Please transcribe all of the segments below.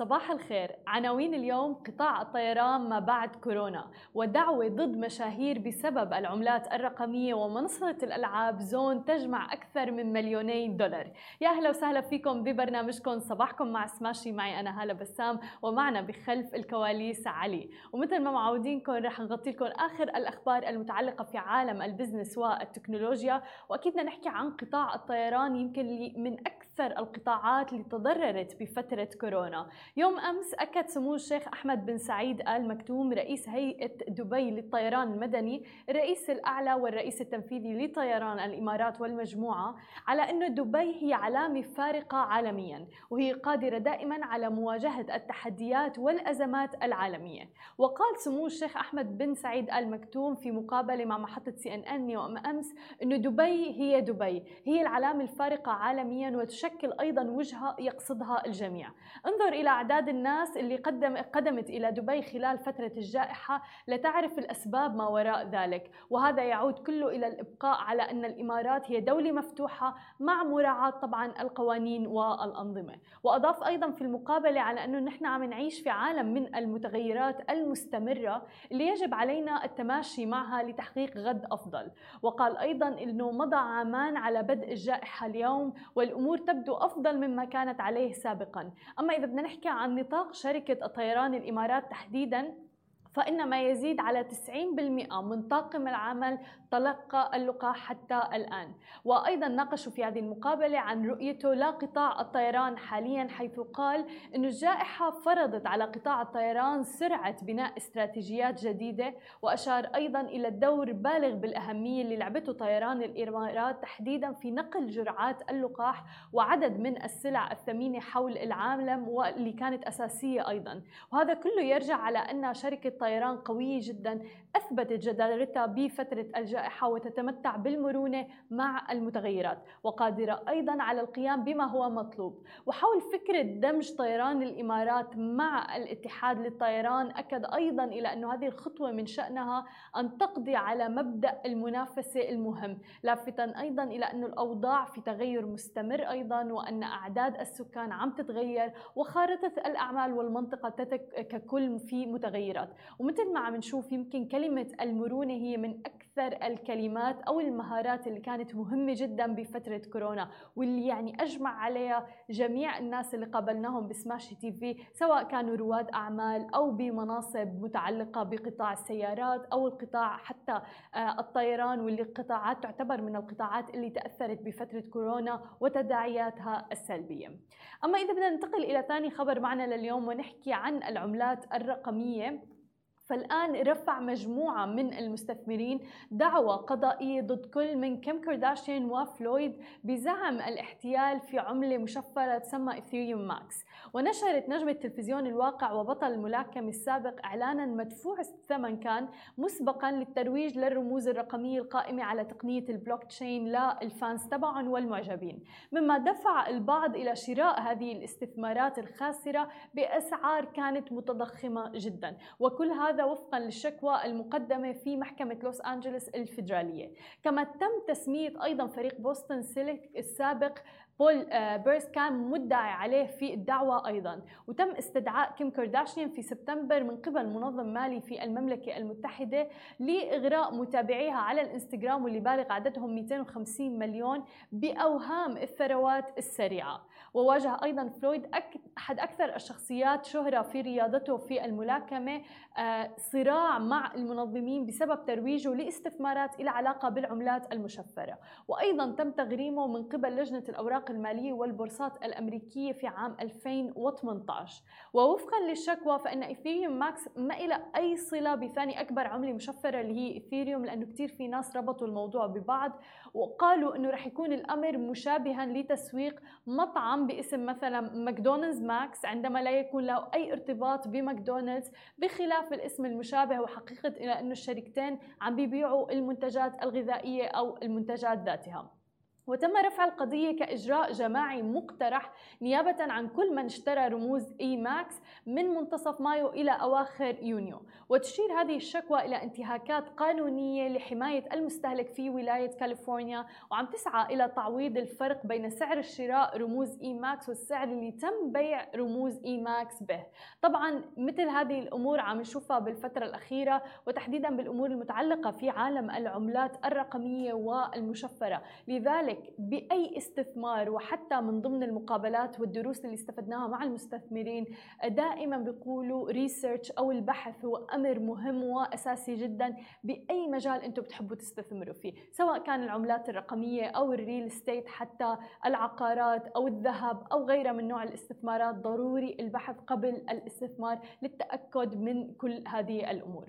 صباح الخير. عناوين اليوم قطاع الطيران ما بعد كورونا ودعوة ضد مشاهير بسبب العملات الرقمية ومنصة الألعاب زون تجمع أكثر من مليوني دولار. يا أهلا وسهلا فيكم ببرنامجكم. صباحكم مع سماشي. معي أنا هالة بسام ومعنا بخلف الكواليس علي. ومثل ما معودينكم رح نغطي لكم آخر الأخبار المتعلقة في عالم البزنس والتكنولوجيا. وأكيد نحكي عن قطاع الطيران يمكن من أكثر القطاعات اللي تضررت بفترة كورونا. يوم أمس أكد سمو الشيخ أحمد بن سعيد آل مكتوم رئيس هيئة دبي للطيران المدني الرئيس الأعلى والرئيس التنفيذي لطيران الإمارات والمجموعة على أن دبي هي علامة فارقة عالميا وهي قادرة دائما على مواجهة التحديات والأزمات العالمية. وقال سمو الشيخ أحمد بن سعيد آل مكتوم في مقابلة مع محطة سي إن إن يوم أمس أن دبي هي دبي هي العلامة الفارقة عالميا وتشكل أيضا وجهة يقصدها الجميع. انظر إلى أعداد الناس اللي قدم قدمت إلى دبي خلال فترة الجائحة لتعرف الأسباب ما وراء ذلك. وهذا يعود كله إلى الإبقاء على أن الإمارات هي دولة مفتوحة مع مراعاة طبعا القوانين والأنظمة. وأضاف أيضا في المقابلة على أنه نحن عم نعيش في عالم من المتغيرات المستمرة اللي يجب علينا التماشي معها لتحقيق غد أفضل. وقال أيضا أنه مضى عامان على بدء الجائحة اليوم والأمور تبدو أفضل مما كانت عليه سابقا. أما إذا بدنا نحكي عن نطاق شركة الطيران الإمارات تحديدا فإن ما يزيد على 90% من طاقم العمل تلقى اللقاح حتى الآن. وأيضا ناقشوا في هذه المقابلة عن رؤيته لقطاع الطيران حاليا حيث قال أن الجائحة فرضت على قطاع الطيران سرعة بناء استراتيجيات جديدة. وأشار أيضا إلى الدور البالغ بالأهمية اللي لعبته طيران الإمارات تحديدا في نقل جرعات اللقاح وعدد من السلع الثمينة حول العالم واللي كانت أساسية أيضا. وهذا كله يرجع على أن شركة طيران قوية جدا. أثبتت جدارتها بفترة الجائحة وتتمتع بالمرونة مع المتغيرات وقادرة أيضا على القيام بما هو مطلوب. وحول فكرة دمج طيران الإمارات مع الاتحاد للطيران أكد أيضا إلى أن هذه الخطوة من شأنها أن تقضي على مبدأ المنافسة المهم لافتا أيضا إلى أن الأوضاع في تغير مستمر أيضا وأن أعداد السكان عم تتغير وخارطة الأعمال والمنطقة ككل في متغيرات. ومثل ما عم نشوف يمكن كلمة المرونة هي من أكثر الكلمات أو المهارات اللي كانت مهمة جدا بفترة كورونا واللي يعني أجمع عليها جميع الناس اللي قابلناهم بسماشي تي في سواء كانوا رواد أعمال أو بمناصب متعلقة بقطاع السيارات أو القطاع حتى الطيران واللي قطاعات تعتبر من القطاعات اللي تأثرت بفترة كورونا وتداعياتها السلبية. أما إذا بدنا ننتقل إلى ثاني خبر معنا لليوم ونحكي عن العملات الرقمية. فالآن رفع مجموعة من المستثمرين دعوى قضائية ضد كل من كيم كارداشيان وفلويد بزعم الاحتيال في عملة مشفرة تسمى إثيريوم ماكس. ونشرت نجمة تلفزيون الواقع وبطل الملاكم السابق إعلانا مدفوع الثمن كان مسبقا للترويج للرموز الرقمية القائمة على تقنية البلوك تشين للفانس تبعهم والمعجبين. مما دفع البعض إلى شراء هذه الاستثمارات الخاسرة بأسعار كانت متضخمة جدا. وكل هذا وفقا للشكوى المقدمة في محكمة لوس أنجلوس الفيدرالية. كما تم تسمية أيضا فريق بوسطن سيليك السابق بول بيرس كان مدعي عليه في الدعوة أيضا. وتم استدعاء كيم كارداشيان في سبتمبر من قبل منظم مالي في المملكة المتحدة لإغراء متابعيها على الإنستغرام واللي بالغ عددهم 250 مليون بأوهام الثروات السريعة. وواجه أيضا فلويد أحد أكثر الشخصيات شهرة في رياضته في الملاكمة صراع مع المنظمين بسبب ترويجه لاستثمارات إلى علاقة بالعملات المشفرة. وأيضا تم تغريمه من قبل لجنة الأوراق المالية والبورصات الأمريكية في عام 2018 ووفقا للشكوى فإن إثيريوم ماكس ما إلى أي صلة بثاني أكبر عملة مشفرة اللي هي إثيريوم لأنه كتير في ناس ربطوا الموضوع ببعض. وقالوا أنه رح يكون الأمر مشابها لتسويق مطعم باسم مثلا ماكدونالدز ماكس عندما لا يكون له أي ارتباط بماكدونالدز بخلاف الاسم المشابه وحقيقة إلى أنه الشركتين عم بيبيعوا المنتجات الغذائية أو المنتجات ذاتها. وتم رفع القضية كإجراء جماعي مقترح نيابة عن كل من اشترى رموز إي ماكس من منتصف مايو إلى أواخر يونيو. وتشير هذه الشكوى إلى انتهاكات قانونية لحماية المستهلك في ولاية كاليفورنيا وعم تسعى إلى تعويض الفرق بين سعر الشراء رموز إي ماكس والسعر اللي تم بيع رموز إي ماكس به. طبعا مثل هذه الأمور عم نشوفها بالفترة الأخيرة وتحديدا بالأمور المتعلقة في عالم العملات الرقمية والمشفرة. لذلك بأي استثمار وحتى من ضمن المقابلات والدروس اللي استفدناها مع المستثمرين دائما بيقولوا ريسيرش أو البحث هو أمر مهم وأساسي جدا بأي مجال أنتم بتحبوا تستثمروا فيه سواء كان العملات الرقمية أو الريل ستيت حتى العقارات أو الذهب أو غيرها من نوع الاستثمارات ضروري البحث قبل الاستثمار للتأكد من كل هذه الأمور.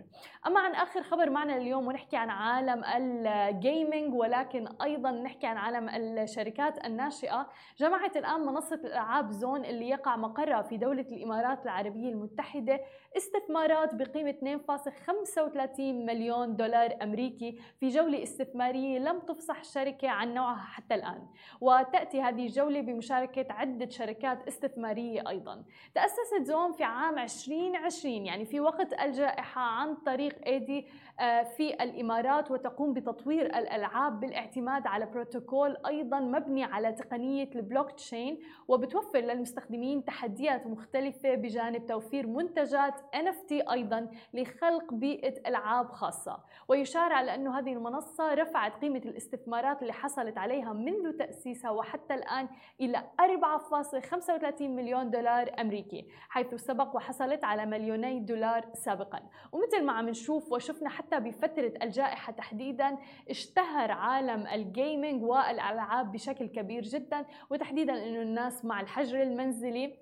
أما عن آخر خبر معنا اليوم ونحكي عن عالم الجيمنج ولكن أيضا نحكي عن عالم الشركات الناشئة جمعت الآن منصة الألعاب زون اللي يقع مقرها في دولة الإمارات العربية المتحدة استثمارات بقيمة 2.35 مليون دولار أمريكي في جولة استثمارية لم تفصح الشركة عن نوعها حتى الآن. وتأتي هذه الجولة بمشاركة عدة شركات استثمارية أيضا. تأسست زون في عام 2020 يعني في وقت الجائحة عن طريق إيدي آه، في الإمارات وتقوم بتطوير الألعاب بالاعتماد على بروتوكول أيضا مبني على تقنية البلوك تشين وبتوفر للمستخدمين تحديات مختلفة بجانب توفير منتجات NFT أيضا لخلق بيئة ألعاب خاصة. ويشار على أنه هذه المنصة رفعت قيمة الاستثمارات اللي حصلت عليها منذ تأسيسها وحتى الآن إلى 4.35 مليون دولار أمريكي حيث سبق وحصلت على مليوني دولار سابقا. ومثل ما عم نشوف وشفنا حتى بفترة الجائحة تحديدا اشتهر عالم الجيمنج والألعاب بشكل كبير جدا وتحديدا أنه الناس مع الحجر المنزلي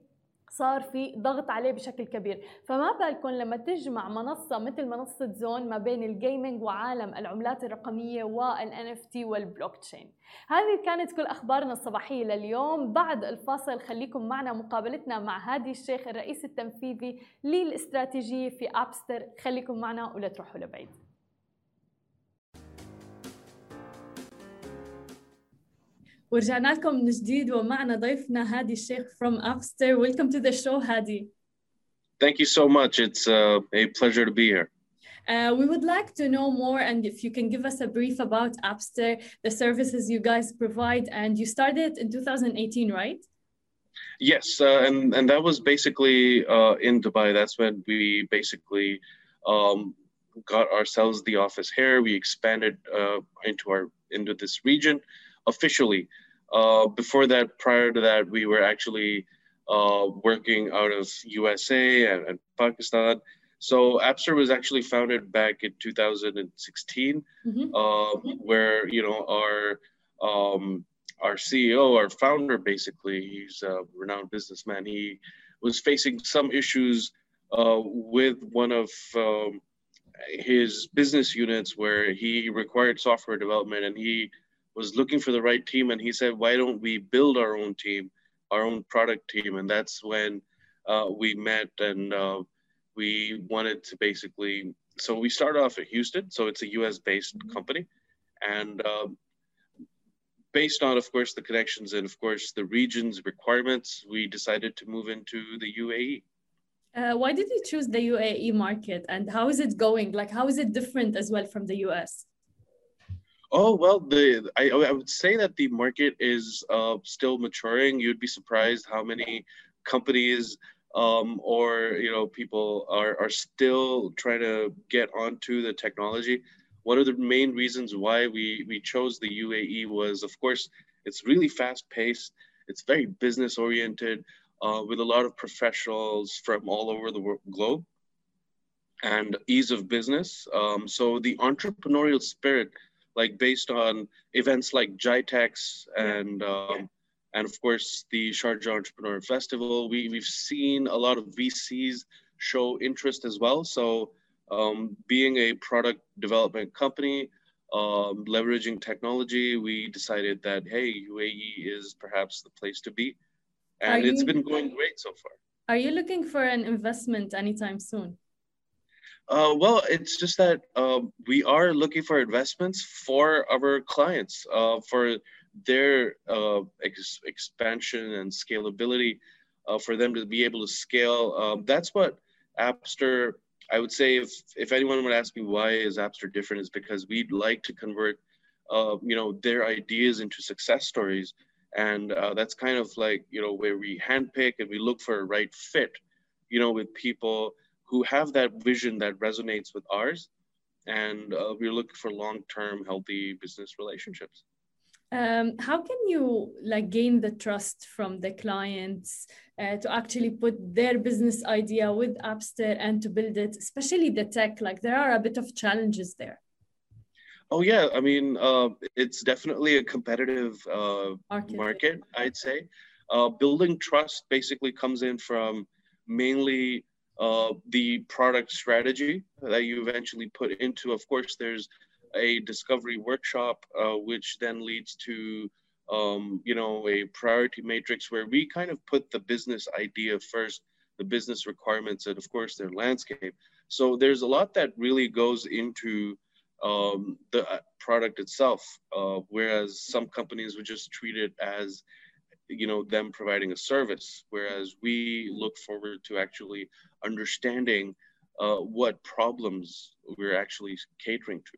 صار في ضغط عليه بشكل كبير. فما بالكم لما تجمع منصة مثل منصة زون ما بين الجيمنج وعالم العملات الرقمية والان اف تي والبلوك تشين هذه كانت كل أخبارنا الصباحية لليوم. بعد الفاصل خليكم معنا مقابلتنا مع هادي الشيخ الرئيس التنفيذي للاستراتيجية في أبستر. خليكم معنا ولا تروحوا لبعيد. ورجعنا لكم من جديد ومعنا ضيفنا هادي الشيخ from Appster. Welcome to the show, Hadi. Thank you so much. It's uh, a pleasure to be here. Uh, we would like to know more, and if you can give us a brief about Appster, the services you guys provide, and you started in 2018, right? Yes, uh, and and that was basically uh, in Dubai. That's when we basically um, got ourselves the office here. We expanded uh, into our into this region officially. Uh, before that, prior to that, we were actually uh, working out of USA and, and, Pakistan. So Appster was actually founded back in 2016, mm-hmm. uh, where you know our um, our CEO, our founder, basically, he's a renowned businessman. He was facing some issues uh, with one of um, his business units where he required software development, and he was looking for the right team and he said why don't we build our own team our own product team? And that's when uh, we met and uh, we wanted to basically so we started off at houston so it's a us based mm-hmm. company. And um, based on of course the connections and of course the region's requirements we decided to move into the uae uh, why did you choose the uae market and how is it going? Like how is it different as well from the us Oh well, the I, I would say that the market is uh, still maturing. You'd be surprised how many companies um, or you know people are are still trying to get onto the technology. One of the main reasons why we we chose the UAE was, of course, it's really fast paced. It's very business oriented, uh, with a lot of professionals from all over the world, globe, and ease of business. Um, so the entrepreneurial spirit like based on events like GITEX and um, and of course the Sharjah Entrepreneur Festival. We we've seen a lot of VCs show interest as well. So um, being a product development company, um, leveraging technology, we decided that hey, UAE is perhaps the place to be, and it's been going great so far. Are you looking for an investment anytime soon? Uh, well, it's just that uh, we are looking for investments for our clients, uh, for their uh, ex- expansion and scalability uh, for them to be able to scale. Um, that's what Appster, I would say, if, if anyone would ask me why is Appster different, is because we'd like to convert, uh, you know, their ideas into success stories. And uh, that's kind of like, you know, where we handpick and we look for a right fit, you know, with people who have that vision that resonates with ours. And uh, we're looking for long-term healthy business relationships um, how can you like gain the trust from the clients uh, to actually put their business idea with Appster and to build it, especially the tech? Like there are a bit of challenges there. Oh yeah, I mean uh, it's definitely a competitive uh, market. market. I'd say. Uh, building trust basically comes in from mainly the product strategy that you eventually put into. Of course, there's a discovery workshop, uh, which then leads to um, you know a priority matrix where we kind of put the business idea first, the business requirements, and of course their landscape. So there's a lot that really goes into um, the uh, product itself, uh, whereas some companies would just treat it as you know them providing a service, whereas we look forward to actually understanding uh, what problems we're actually catering to.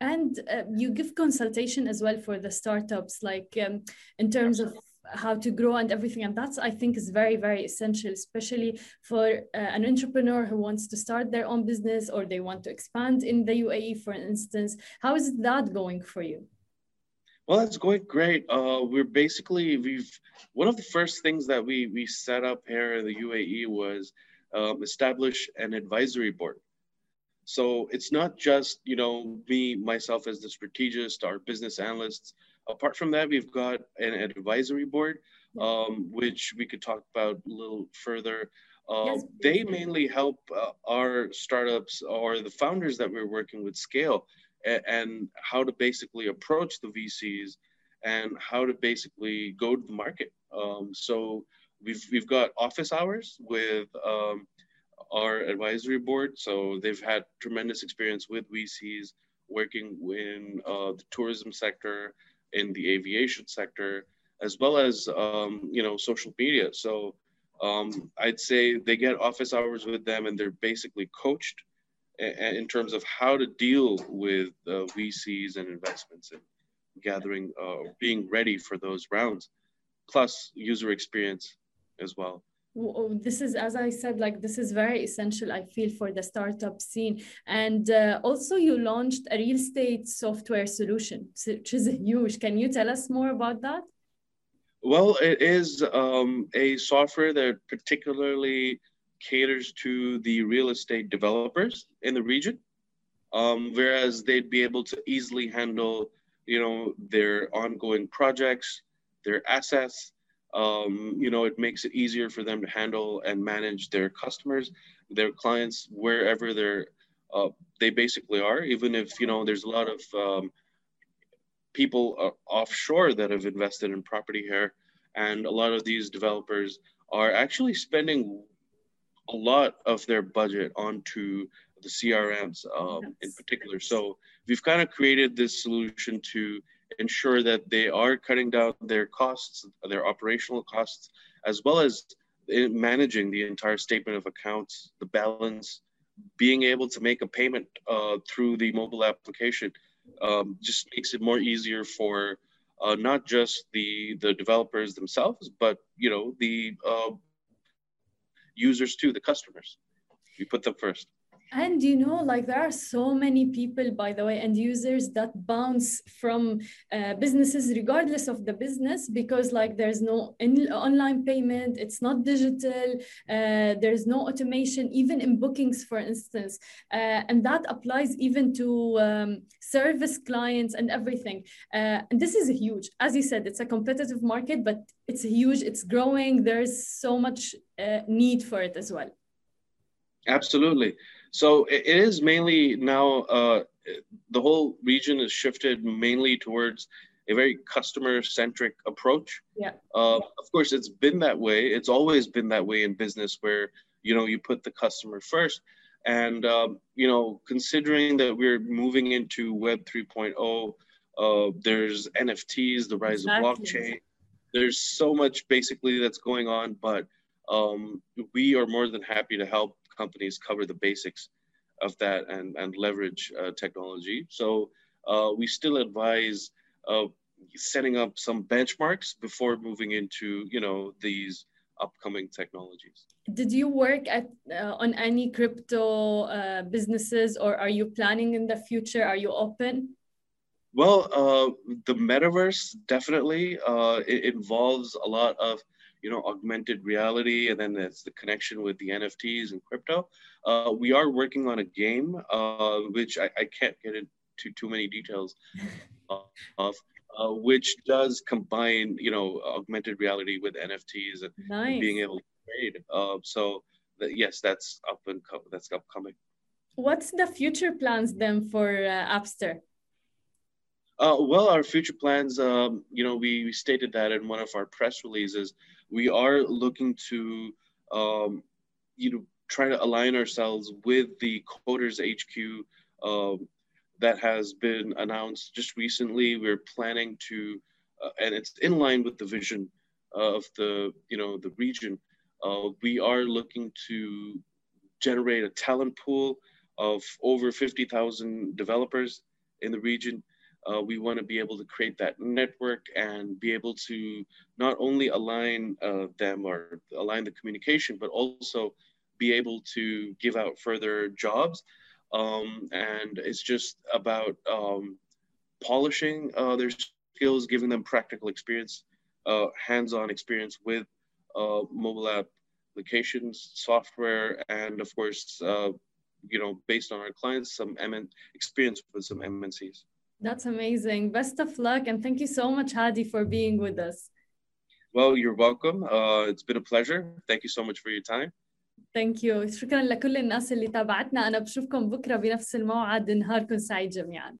And uh, you give consultation as well for the startups like um, in terms of how to grow and everything and that's i think is very very essential especially for uh, an entrepreneur who wants to start their own business or they want to expand in the uae for instance. How is that going for you well it's going great uh, we're basically we've one of the first things that we we set up here in the uae was um, establish an advisory board so it's not just, you know, me, myself as the strategist, our business analysts. Apart from that, we've got an advisory board, um, which we could talk about a little further. Uh, yes. They mainly help uh, our startups or the founders that we're working with scale and, how to basically approach the VCs and how to basically go to the market. Um, so we've, we've got office hours with um, our advisory board. So they've had tremendous experience with VCs working in uh, the tourism sector, in the aviation sector, as well as um, you know social media. So um, I'd say they get office hours with them, and they're basically coached in terms of how to deal with uh, VCs and investments and gathering, uh, being ready for those rounds, plus user experience as well. This is as i said like this is very essential i feel for the startup scene. And uh, also you launched a real estate software solution which is huge. Can you tell us more about that? Well it is um, a software that particularly caters to the real estate developers in the region um, whereas they'd be able to easily handle you know their ongoing projects their assets um, you know, it makes it easier for them to handle and manage their customers, their clients, wherever they're, uh, they basically are, even if, you know, there's a lot of um, people uh, offshore that have invested in property here. And a lot of these developers are actually spending a lot of their budget onto the CRMs um, yes. in particular. So we've kind of created this solution to ensure that they are cutting down their costs, their operational costs, as well as managing the entire statement of accounts, the balance, being able to make a payment uh, through the mobile application um, just makes it more easier for uh, not just the the developers themselves, but you know the uh, users too, the customers. We put them first and you know like there are so many people by the way and users that bounce from uh, businesses regardless of the business because like there's no in- online payment it's not digital uh, there's no automation even in bookings for instance. Uh, and that applies even to um, service clients and everything. Uh, and this is huge. As you said it's a competitive market but it's huge it's growing there's so much uh, need for it as well absolutely so it is mainly now, uh, the whole region is shifted mainly towards a very customer centric approach. Yeah. Uh, of course, it's been that way. It's always been that way in business where, you know, you put the customer first. And, um, you know, considering that we're moving into Web 3.0, Uh, there's NFTs, the rise exactly. of blockchain. There's so much basically that's going on, but um, we are more than happy to help companies cover the basics of that and, and leverage uh, technology. So uh, we still advise uh, setting up some benchmarks before moving into, you know, these upcoming technologies. Did you work at uh, on any crypto uh, businesses, or are you planning in the future? Are you open? Well, uh, the metaverse definitely uh, it involves a lot of you know augmented reality, and then it's the connection with the NFTs and crypto. Uh, we are working on a game, uh, which I, I, can't get into too many details of, uh, which does combine, you know, augmented reality with NFTs and nice. being able to trade. Uh, so the, yes, that's up and co- that's upcoming. What's the future plans then for uh, Appster? Uh, well, our future plans, um, you know, we, we, stated that in one of our press releases. We are looking to, um, you know, try to align ourselves with the Coders HQ um, that has been announced just recently. We're planning to, uh, and it's in line with the vision of the, you know, the region. Uh, we are looking to generate a talent pool of over 50,000 developers in the region. Uh, we want to be able to create that network and be able to not only align uh, them or align the communication, but also be able to give out further jobs um, and it's just about um, polishing uh, their skills, giving them practical experience, uh, hands-on experience with uh, mobile applications, software, and of course, uh, you know, based on our clients, some MN experience with some MNCs. That's amazing. Best of luck, and thank you so much, Hadi, for being with us. Well, you're welcome. Uh, it's been a pleasure. Thank you so much for your time. ثانك يو شكرا لكل الناس اللي تابعتنا انا بشوفكم بكره بنفس الموعد نهاركم سعيد جميعا